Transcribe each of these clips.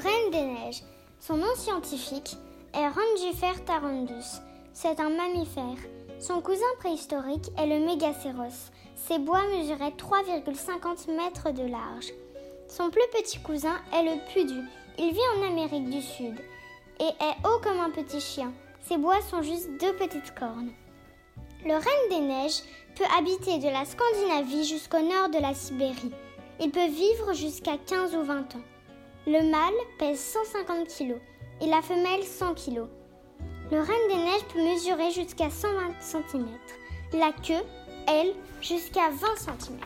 reine des neiges. Son nom scientifique est Rangifer tarandus. C'est un mammifère. Son cousin préhistorique est le Mégacéros. Ses bois mesuraient 3,50 mètres de large. Son plus petit cousin est le Pudu. Il vit en Amérique du Sud et est haut comme un petit chien. Ses bois sont juste deux petites cornes. Le renne des neiges peut habiter de la Scandinavie jusqu'au nord de la Sibérie. Il peut vivre jusqu'à 15 ou 20 ans. Le mâle pèse 150 kg et la femelle 100 kg. Le renne des neiges peut mesurer jusqu'à 120 cm. La queue, elle, jusqu'à 20 cm.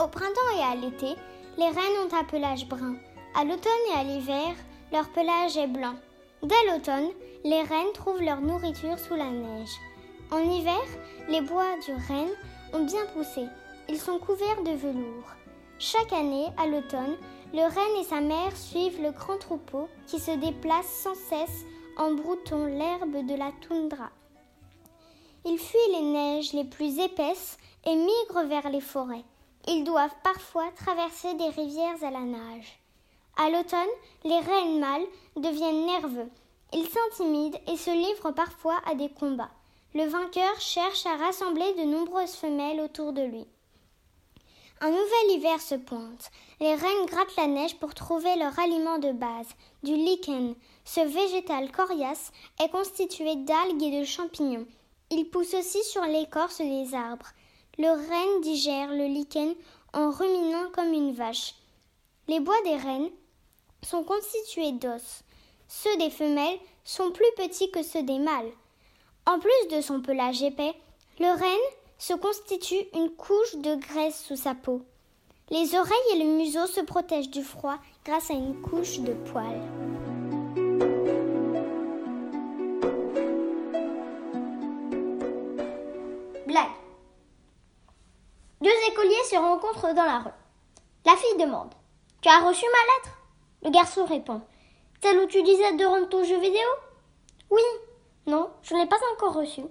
Au printemps et à l'été, les rennes ont un pelage brun. À l'automne et à l'hiver, leur pelage est blanc. Dès l'automne, les rennes trouvent leur nourriture sous la neige. En hiver, les bois du renne ont bien poussé. Ils sont couverts de velours. Chaque année, à l'automne, le renne et sa mère suivent le grand troupeau qui se déplace sans cesse en broutant l'herbe de la toundra. Ils fuient les neiges les plus épaisses et migrent vers les forêts. Ils doivent parfois traverser des rivières à la nage. À l'automne, les rennes mâles deviennent nerveux. Ils s'intimident et se livrent parfois à des combats. Le vainqueur cherche à rassembler de nombreuses femelles autour de lui. Un nouvel hiver se pointe. Les reines grattent la neige pour trouver leur aliment de base, du lichen. Ce végétal coriace est constitué d'algues et de champignons. Il pousse aussi sur l'écorce des arbres. Le renne digère le lichen en ruminant comme une vache. Les bois des rennes sont constitués d'os. Ceux des femelles sont plus petits que ceux des mâles. En plus de son pelage épais, le renne se constitue une couche de graisse sous sa peau. Les oreilles et le museau se protègent du froid grâce à une couche de poils. Blague. Deux écoliers se rencontrent dans la rue. La fille demande Tu as reçu ma lettre? Le garçon répond Celle où tu disais de rendre ton jeu vidéo? Oui. Non, je ne l'ai pas encore reçu.